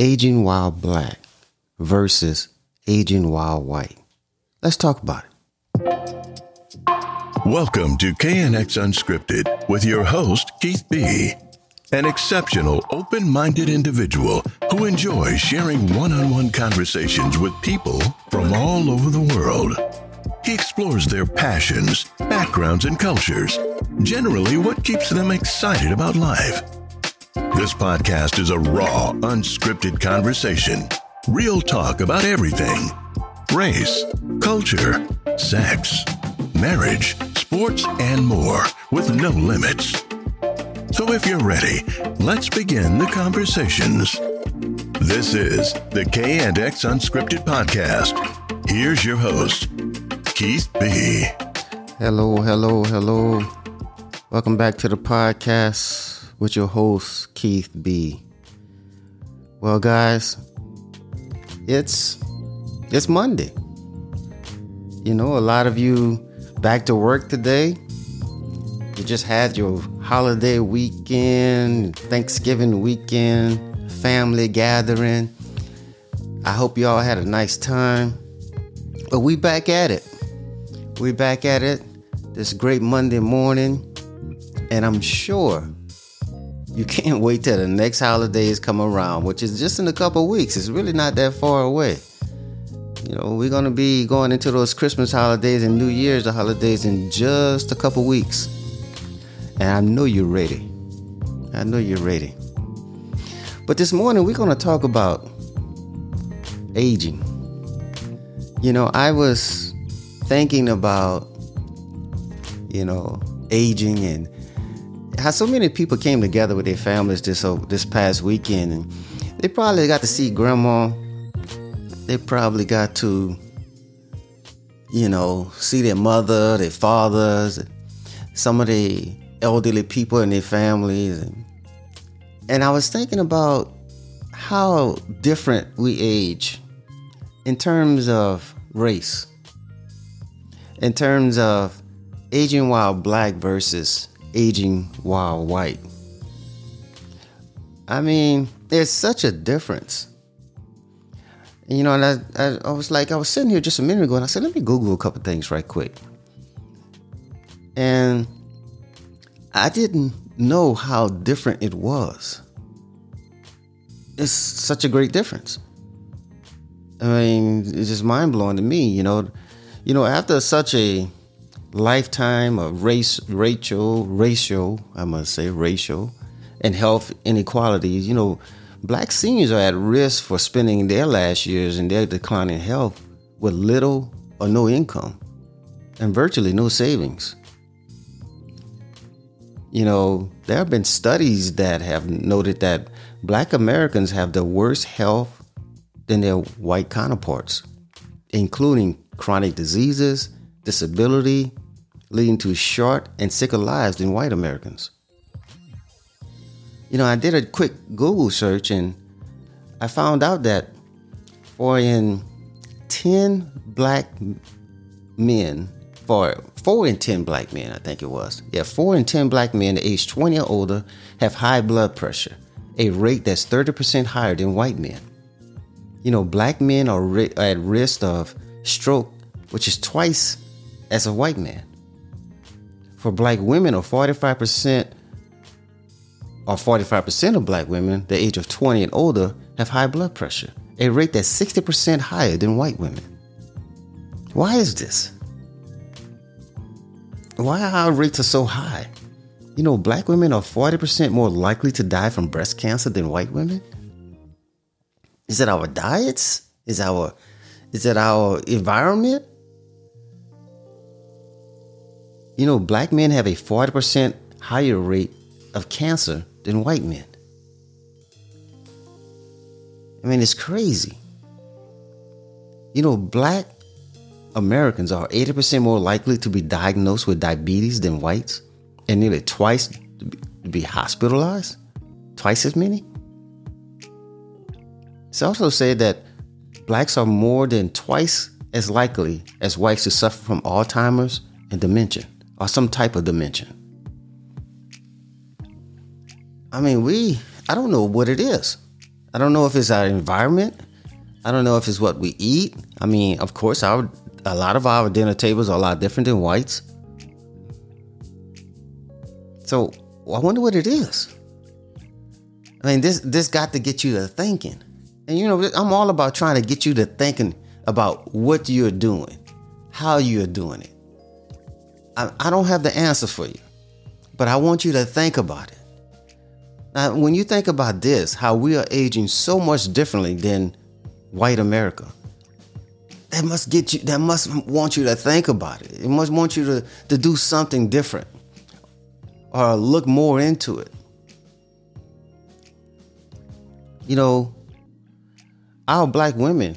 aging while black versus aging while white. Let's talk about it. Welcome to KNX Unscripted with your host, Keith B. An exceptional, open minded individual who enjoys sharing one on one conversations with people from all over the world. He explores their passions, backgrounds, and cultures, generally, what keeps them excited about life. This podcast is a raw, unscripted conversation, real talk about everything race, culture, sex, marriage, sports, and more with no limits. So if you're ready, let's begin the conversations. This is the K and X Unscripted Podcast. Here's your host, Keith B. Hello, hello, hello. Welcome back to the podcast with your host, Keith B. Well, guys, it's it's Monday. You know, a lot of you back to work today. You just had your holiday weekend, Thanksgiving weekend, family gathering. I hope you all had a nice time. But we back at it. We back at it this great Monday morning. And I'm sure you can't wait till the next holidays come around, which is just in a couple weeks. It's really not that far away. You know, we're gonna be going into those Christmas holidays and New Year's holidays in just a couple weeks. And I know you're ready. I know you're ready. But this morning we're gonna talk about aging. You know, I was thinking about, you know, aging and how so many people came together with their families this uh, this past weekend, and they probably got to see grandma. They probably got to, you know, see their mother, their fathers, some of the elderly people in their families, and, and I was thinking about how different we age in terms of race, in terms of aging while black versus aging while white. I mean, there's such a difference. You know, and I, I, I, was like, I was sitting here just a minute ago and I said, let me Google a couple things right quick. And I didn't know how different it was. It's such a great difference. I mean, it's just mind blowing to me, you know. You know, after such a lifetime of race, racial, racial, I must say, racial, and health inequalities, you know, black seniors are at risk for spending their last years in their declining health with little or no income and virtually no savings. You know, there have been studies that have noted that black Americans have the worst health than their white counterparts, including chronic diseases, disability, leading to short and sicker lives than white Americans. You know, I did a quick Google search and I found out that for in 10 black men, for four in 10 black men, I think it was. Yeah, four in 10 black men aged 20 or older have high blood pressure, a rate that's 30% higher than white men. You know, black men are at risk of stroke, which is twice as a white man for black women or 45% or 45% of black women the age of 20 and older have high blood pressure, a rate that's 60% higher than white women. Why is this? Why are our rates are so high? You know, black women are 40% more likely to die from breast cancer than white women. Is it our diets? Is our is it our environment? You know, black men have a 40% higher rate of cancer than white men. I mean, it's crazy. You know, black Americans are 80% more likely to be diagnosed with diabetes than whites, and nearly twice to be hospitalized, twice as many. It's also said that blacks are more than twice as likely as whites to suffer from Alzheimer's and dementia or some type of dimension. I mean, we, I don't know what it is. I don't know if it's our environment. I don't know if it's what we eat. I mean, of course, our a lot of our dinner tables are a lot different than whites. So I wonder what it is. I mean, this this got to get you to thinking. And you know, I'm all about trying to get you to thinking about what you're doing, how you're doing it. I, I don't have the answer for you, but I want you to think about it. Now, when you think about this, how we are aging so much differently than white America, that must get you, that must want you to think about it. It must want you to, to do something different or look more into it. You know, our black women,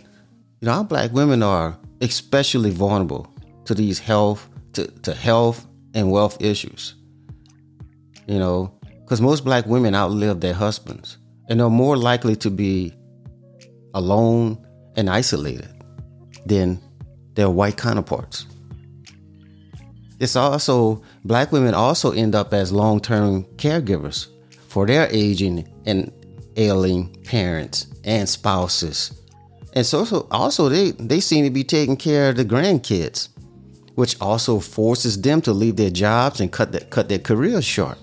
you know, our black women are especially vulnerable to these health, to, to health and wealth issues. You know, because most black women outlive their husbands and are more likely to be alone and isolated than their white counterparts. It's also, black women also end up as long term caregivers for their aging and ailing parents and spouses. And so, so also they, they seem to be taking care of the grandkids, which also forces them to leave their jobs and cut, the, cut their careers short.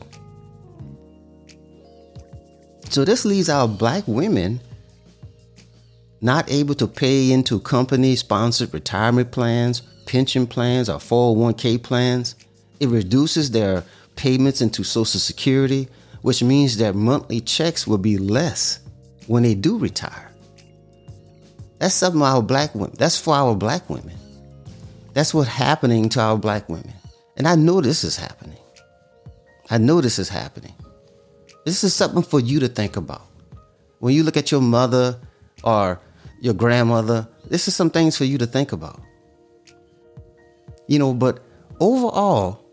So this leaves our black women not able to pay into company sponsored retirement plans, pension plans, or 401k plans. It reduces their payments into Social Security, which means their monthly checks will be less when they do retire. That's something our black women, that's for our black women. That's what's happening to our black women. And I know this is happening. I know this is happening. This is something for you to think about. When you look at your mother or your grandmother, this is some things for you to think about. You know, but overall,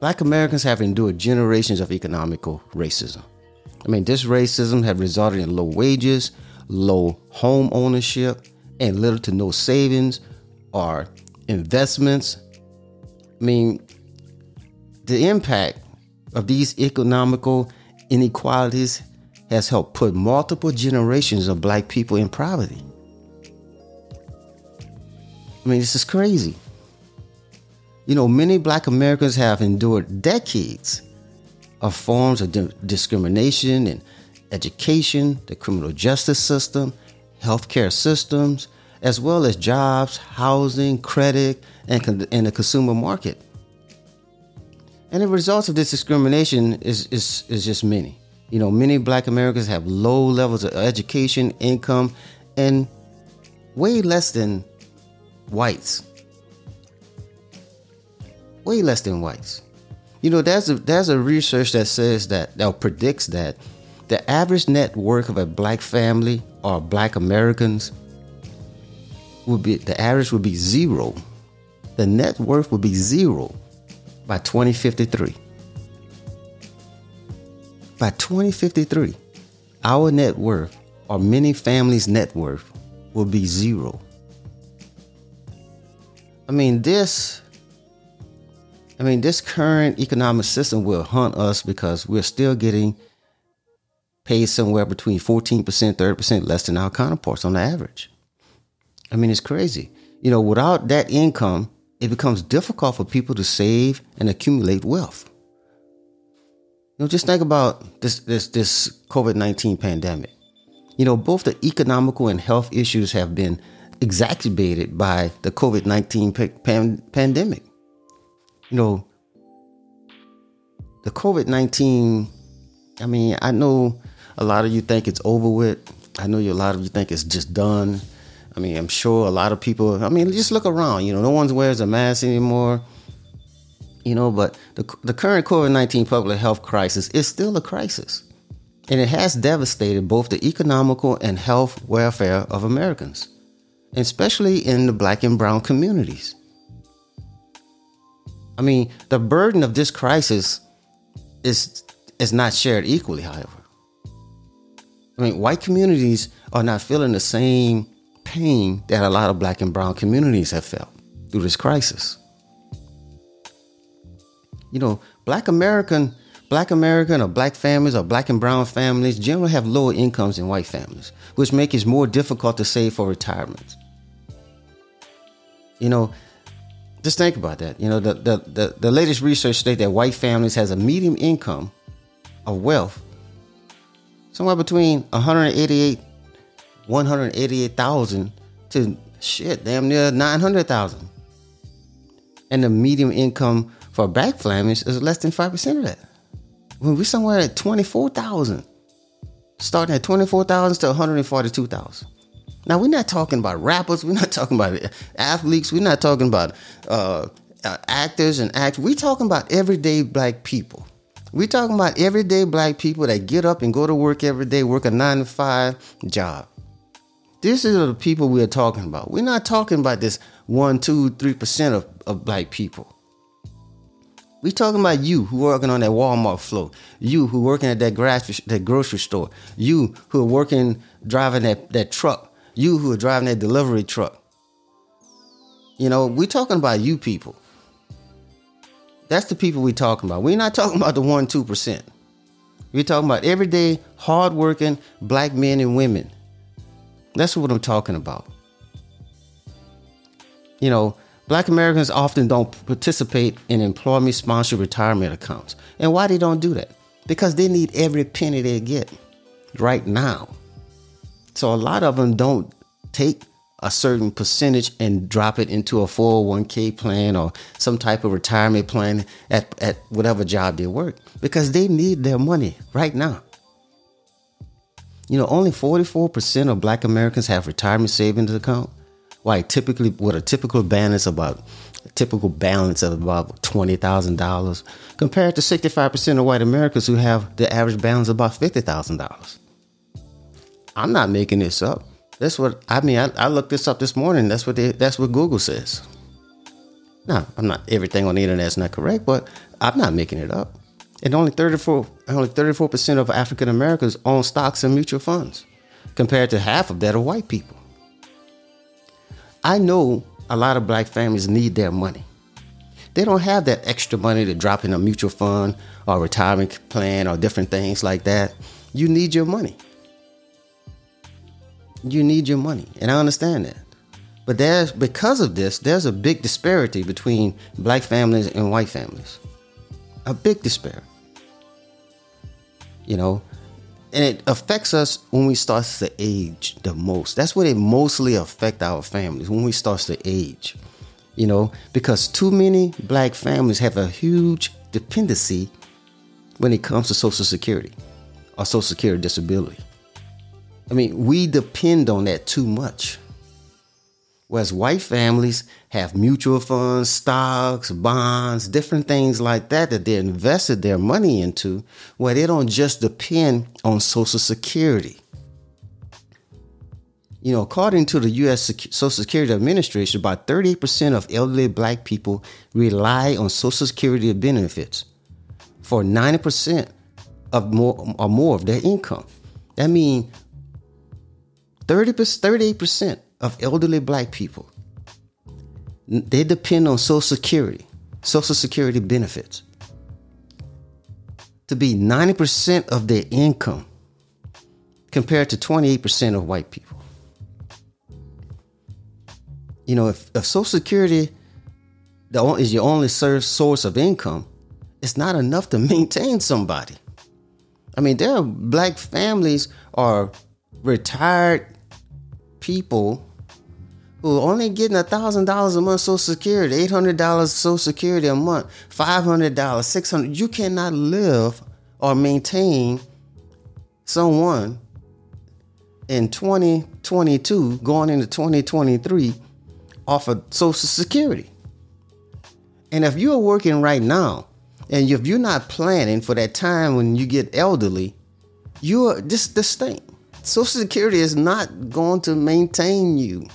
black Americans have endured generations of economical racism. I mean, this racism has resulted in low wages, low home ownership, and little to no savings or investments. I mean, the impact of these economical inequalities has helped put multiple generations of black people in poverty. I mean, this is crazy. You know, many black Americans have endured decades of forms of di- discrimination in education, the criminal justice system, healthcare systems, as well as jobs, housing, credit, and, and the consumer market. And the results of this discrimination is, is, is just many. You know, many black Americans have low levels of education, income, and way less than whites. Way less than whites. You know, there's a there's a research that says that that predicts that the average net worth of a black family or black Americans would be the average would be zero. The net worth would be zero by 2053. By 2053, our net worth, or many families' net worth, will be zero. I mean, this. I mean, this current economic system will hunt us because we're still getting paid somewhere between 14%, 30% less than our counterparts on the average. I mean, it's crazy. You know, without that income, it becomes difficult for people to save and accumulate wealth. You know, just think about this this this COVID nineteen pandemic. You know, both the economical and health issues have been exacerbated by the COVID nineteen pan- pandemic. You know, the COVID nineteen. I mean, I know a lot of you think it's over with. I know a lot of you think it's just done. I mean, I'm sure a lot of people, I mean, just look around, you know, no one wears a mask anymore, you know, but the, the current COVID 19 public health crisis is still a crisis. And it has devastated both the economical and health welfare of Americans, especially in the black and brown communities. I mean, the burden of this crisis is, is not shared equally, however. I mean, white communities are not feeling the same pain that a lot of black and brown communities have felt through this crisis. You know, black American black American or black families or black and brown families generally have lower incomes than white families, which makes it more difficult to save for retirement. You know, just think about that. You know, the, the, the, the latest research states that white families has a medium income of wealth somewhere between 188 188,000 to shit, damn near 900,000. And the median income for black families is less than 5% of that. When we're somewhere at 24,000, starting at 24,000 to 142,000. Now, we're not talking about rappers, we're not talking about athletes, we're not talking about uh, uh, actors and actors. We're talking about everyday black people. We're talking about everyday black people that get up and go to work every day, work a nine to five job. This is the people we are talking about. We're not talking about this one, two, three percent of, of black people. We're talking about you who are working on that Walmart floor, you who working at that grocery, that grocery store, you who are working driving that, that truck, you who are driving that delivery truck. You know, we're talking about you people. That's the people we're talking about. We're not talking about the one, two percent. We're talking about everyday, hardworking black men and women. That's what I'm talking about. You know, Black Americans often don't participate in employment sponsored retirement accounts. And why they don't do that? Because they need every penny they get right now. So a lot of them don't take a certain percentage and drop it into a 401k plan or some type of retirement plan at, at whatever job they work because they need their money right now. You know, only 44% of black Americans have retirement savings account like typically what a typical balance about typical balance of about twenty thousand dollars compared to sixty five percent of white Americans who have the average balance of about fifty thousand dollars. I'm not making this up. That's what I mean. I, I, looked this up this morning. That's what they, that's what Google says. Now, I'm not everything on the internet is not correct, but I'm not making it up. And only 34 only 34 percent of African Americans own stocks and mutual funds, compared to half of that are white people. I know a lot of black families need their money. They don't have that extra money to drop in a mutual fund or retirement plan or different things like that. You need your money. You need your money. And I understand that. But there's because of this, there's a big disparity between black families and white families. A big disparity. You know, and it affects us when we start to age the most. That's what it mostly affect our families when we start to age. You know, because too many black families have a huge dependency when it comes to Social Security or Social Security disability. I mean, we depend on that too much. Whereas white families have mutual funds, stocks, bonds, different things like that that they invested their money into, where they don't just depend on Social Security. You know, according to the U.S. Social Security Administration, about 38% of elderly black people rely on Social Security benefits for 90% of more or more of their income. That means 30 38% of elderly black people, they depend on Social Security, Social Security benefits to be 90% of their income compared to 28% of white people. You know, if, if Social Security is your only source of income, it's not enough to maintain somebody. I mean, there are black families or retired people who only getting a thousand dollars a month Social Security, eight hundred dollars Social Security a month, five hundred dollars, six hundred. You cannot live or maintain someone in 2022 going into 2023 off of Social Security. And if you're working right now, and if you're not planning for that time when you get elderly, you're this this thing. Social Security is not going to maintain you.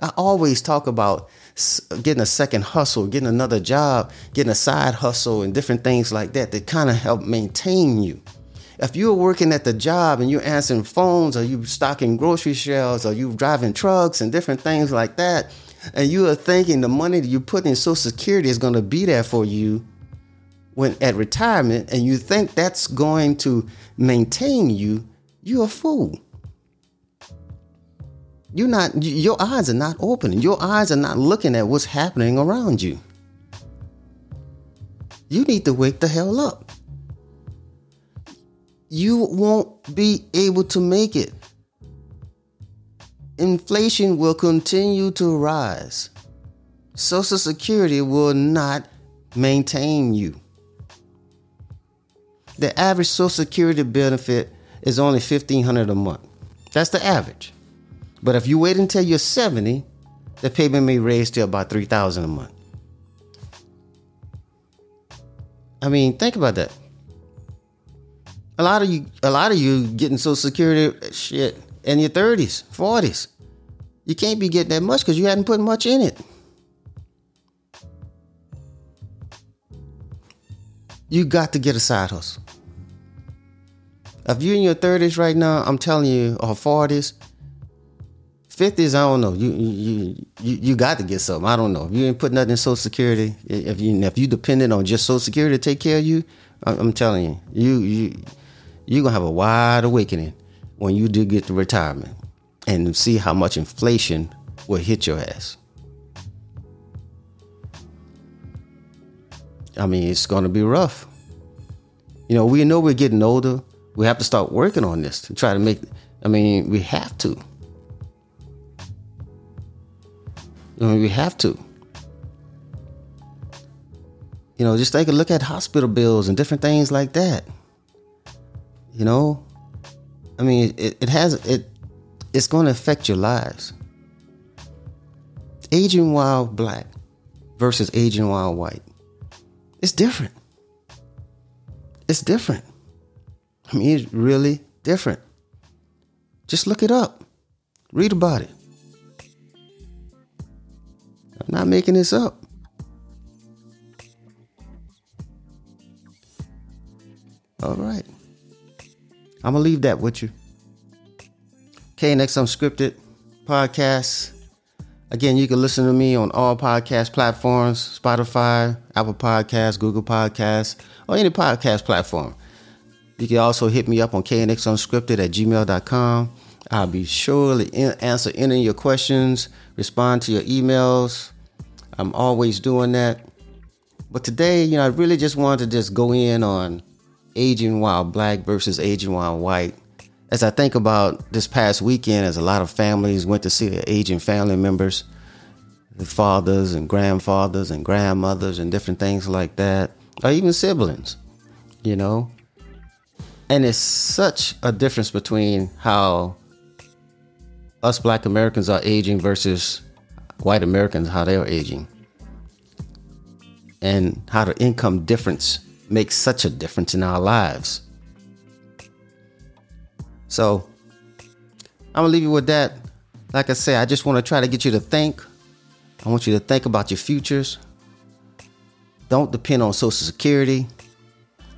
I always talk about getting a second hustle, getting another job, getting a side hustle, and different things like that that kind of help maintain you. If you're working at the job and you're answering phones, or you're stocking grocery shelves, or you're driving trucks and different things like that, and you are thinking the money that you put in Social Security is going to be there for you, when at retirement and you think that's going to maintain you, you're a fool. You're not your eyes are not opening. Your eyes are not looking at what's happening around you. You need to wake the hell up. You won't be able to make it. Inflation will continue to rise. Social Security will not maintain you. The average Social Security benefit is only 1,500 a month. That's the average. But if you wait until you're 70, the payment may raise to about 3000 a month. I mean, think about that. A lot of you, a lot of you getting Social Security shit in your 30s, 40s. You can't be getting that much because you hadn't put much in it. You got to get a side hustle. If you're in your 30s right now, I'm telling you, or 40s, 50s, I don't know. You you you you got to get something. I don't know. If you ain't put nothing in Social Security, if you if you dependent on just Social Security to take care of you, I'm telling you, you you you're gonna have a wide awakening when you do get to retirement and see how much inflation will hit your ass. I mean, it's gonna be rough. You know, we know we're getting older. We have to start working on this to try to make. I mean, we have to. We have to. You know, just take a look at hospital bills and different things like that. You know, I mean, it, it has it. It's going to affect your lives. Aging while black versus aging while white. It's different. It's different. I mean, it's really different. Just look it up. Read about it. I'm not making this up. All right. I'm going to leave that with you. Okay, next unscripted podcast. Again, you can listen to me on all podcast platforms Spotify, Apple Podcasts, Google Podcasts, or any podcast platform. You can also hit me up on knxunscripted at gmail.com. I'll be sure to answer any of your questions, respond to your emails. I'm always doing that. But today, you know, I really just wanted to just go in on aging while black versus aging while white. As I think about this past weekend, as a lot of families went to see their aging family members, the fathers and grandfathers and grandmothers and different things like that, or even siblings, you know. And it's such a difference between how us black Americans are aging versus white Americans, how they're aging. And how the income difference makes such a difference in our lives. So I'm gonna leave you with that. Like I say, I just want to try to get you to think. I want you to think about your futures. Don't depend on Social Security.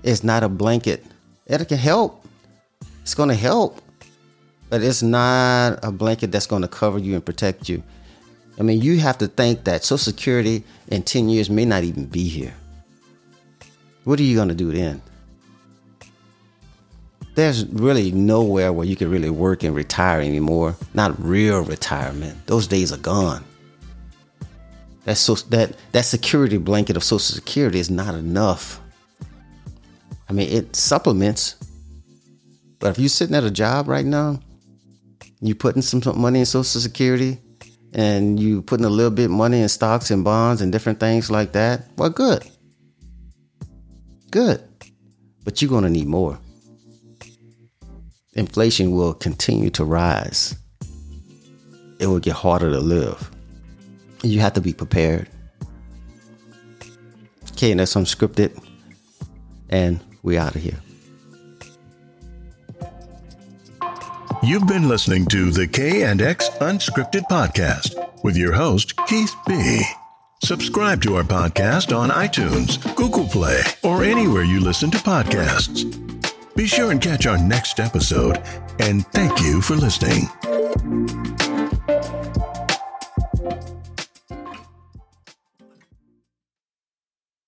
It's not a blanket. It can help. It's gonna help but it's not a blanket that's going to cover you and protect you. I mean, you have to think that Social Security in 10 years may not even be here. What are you going to do then? There's really nowhere where you can really work and retire anymore. Not real retirement. Those days are gone. That, so, that, that security blanket of Social Security is not enough. I mean, it supplements. But if you're sitting at a job right now, you putting some money in Social Security and you putting a little bit money in stocks and bonds and different things like that, well, good. Good. But you're going to need more. Inflation will continue to rise. It will get harder to live. You have to be prepared. Okay, and that's unscripted. And we out of here. You've been listening to the K and X Unscripted Podcast with your host, Keith B. Subscribe to our podcast on iTunes, Google Play, or anywhere you listen to podcasts. Be sure and catch our next episode, and thank you for listening.